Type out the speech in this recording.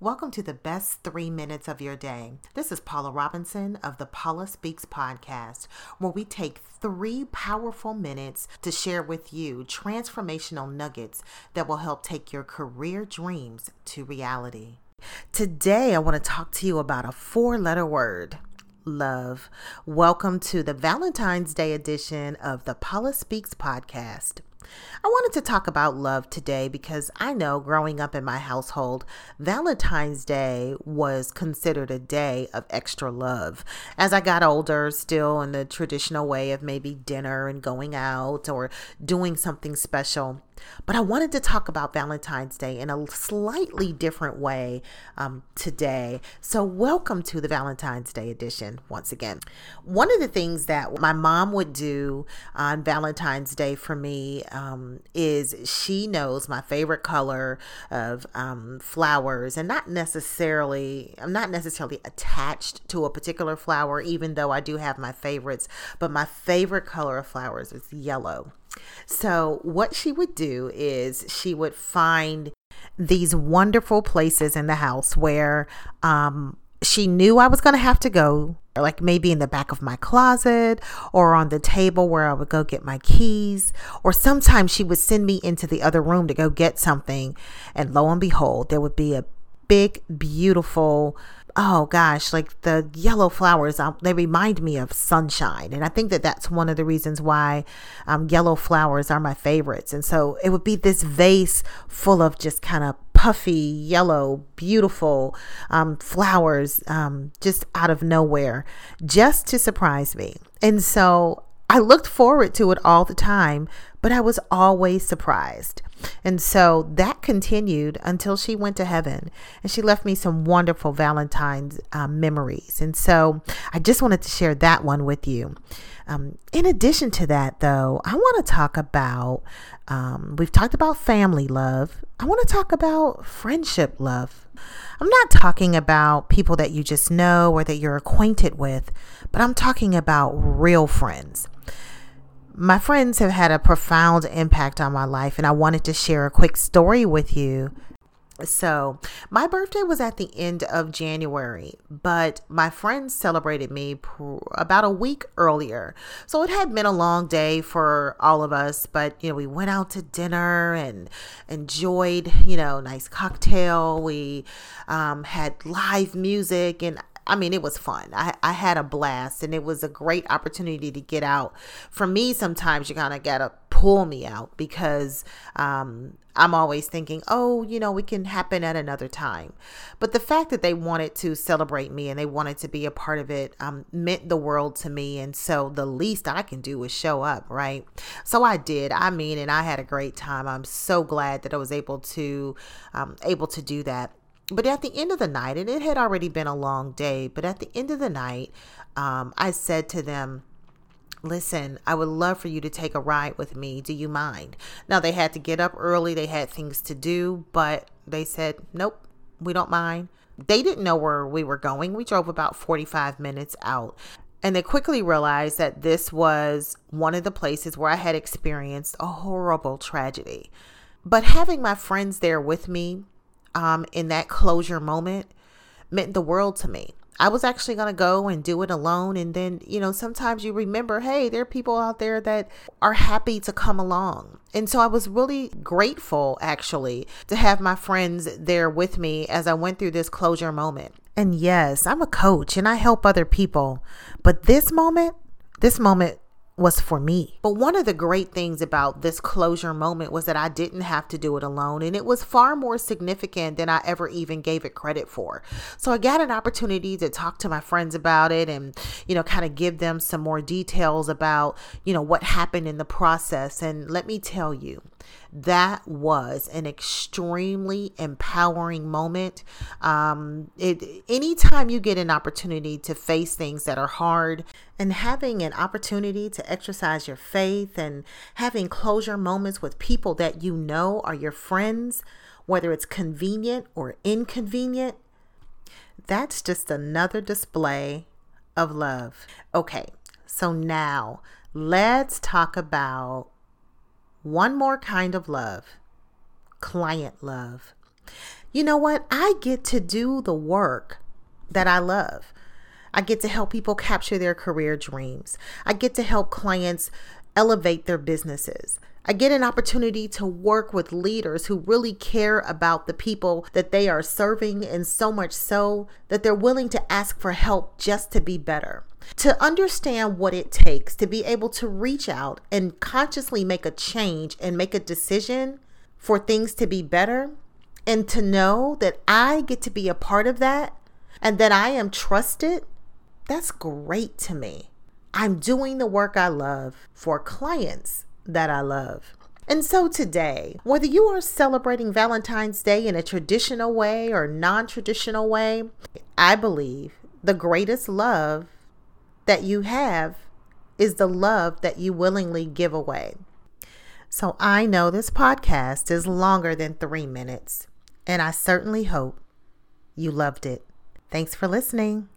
Welcome to the best three minutes of your day. This is Paula Robinson of the Paula Speaks podcast, where we take three powerful minutes to share with you transformational nuggets that will help take your career dreams to reality. Today, I want to talk to you about a four letter word love. Welcome to the Valentine's Day edition of the Paula Speaks podcast. I wanted to talk about love today because I know growing up in my household, Valentine's Day was considered a day of extra love. As I got older, still in the traditional way of maybe dinner and going out or doing something special, but I wanted to talk about Valentine's Day in a slightly different way um, today. So, welcome to the Valentine's Day edition once again. One of the things that my mom would do on Valentine's Day for me um, is she knows my favorite color of um, flowers, and not necessarily, I'm not necessarily attached to a particular flower, even though I do have my favorites, but my favorite color of flowers is yellow. So, what she would do is she would find these wonderful places in the house where um, she knew I was going to have to go, like maybe in the back of my closet or on the table where I would go get my keys. Or sometimes she would send me into the other room to go get something. And lo and behold, there would be a big, beautiful oh gosh, like the yellow flowers, um, they remind me of sunshine. And I think that that's one of the reasons why um, yellow flowers are my favorites. And so it would be this vase full of just kind of puffy, yellow, beautiful um, flowers um, just out of nowhere, just to surprise me. And so I looked forward to it all the time, but I was always surprised. And so that continued until she went to heaven and she left me some wonderful Valentine's um, memories. And so I just wanted to share that one with you. Um, in addition to that, though, I want to talk about, um, we've talked about family love. I want to talk about friendship love. I'm not talking about people that you just know or that you're acquainted with, but I'm talking about real friends my friends have had a profound impact on my life, and I wanted to share a quick story with you. So, my birthday was at the end of January, but my friends celebrated me pr- about a week earlier. So, it had been a long day for all of us, but you know, we went out to dinner and enjoyed, you know, nice cocktail. We um, had live music, and I mean, it was fun. I, I had a blast and it was a great opportunity to get out. For me, sometimes you kind of got to pull me out because um, I'm always thinking, oh, you know, we can happen at another time. But the fact that they wanted to celebrate me and they wanted to be a part of it um, meant the world to me. And so the least I can do is show up, right? So I did. I mean, and I had a great time. I'm so glad that I was able to um, able to do that but at the end of the night, and it had already been a long day, but at the end of the night, um, I said to them, Listen, I would love for you to take a ride with me. Do you mind? Now, they had to get up early, they had things to do, but they said, Nope, we don't mind. They didn't know where we were going. We drove about 45 minutes out. And they quickly realized that this was one of the places where I had experienced a horrible tragedy. But having my friends there with me um, in that closure moment meant the world to me. I was actually going to go and do it alone. And then, you know, sometimes you remember, hey, there are people out there that are happy to come along. And so I was really grateful, actually, to have my friends there with me as I went through this closure moment. And yes, I'm a coach and I help other people. But this moment, this moment was for me. But one of the great things about this closure moment was that I didn't have to do it alone. And it was far more significant than I ever even gave it credit for. So I got an opportunity to talk to my friends about it and, you know, kind of give them some more details about, you know, what happened in the process. And let me tell you, that was an extremely empowering moment. Um, it anytime you get an opportunity to face things that are hard and having an opportunity to exercise your faith and having closure moments with people that you know are your friends, whether it's convenient or inconvenient, that's just another display of love. Okay, so now let's talk about one more kind of love client love. you know what? I get to do the work that I love. I get to help people capture their career dreams. I get to help clients elevate their businesses. I get an opportunity to work with leaders who really care about the people that they are serving, and so much so that they're willing to ask for help just to be better. To understand what it takes to be able to reach out and consciously make a change and make a decision for things to be better, and to know that I get to be a part of that and that I am trusted, that's great to me. I'm doing the work I love for clients that I love. And so today, whether you are celebrating Valentine's Day in a traditional way or non traditional way, I believe the greatest love that you have is the love that you willingly give away. So I know this podcast is longer than three minutes, and I certainly hope you loved it. Thanks for listening.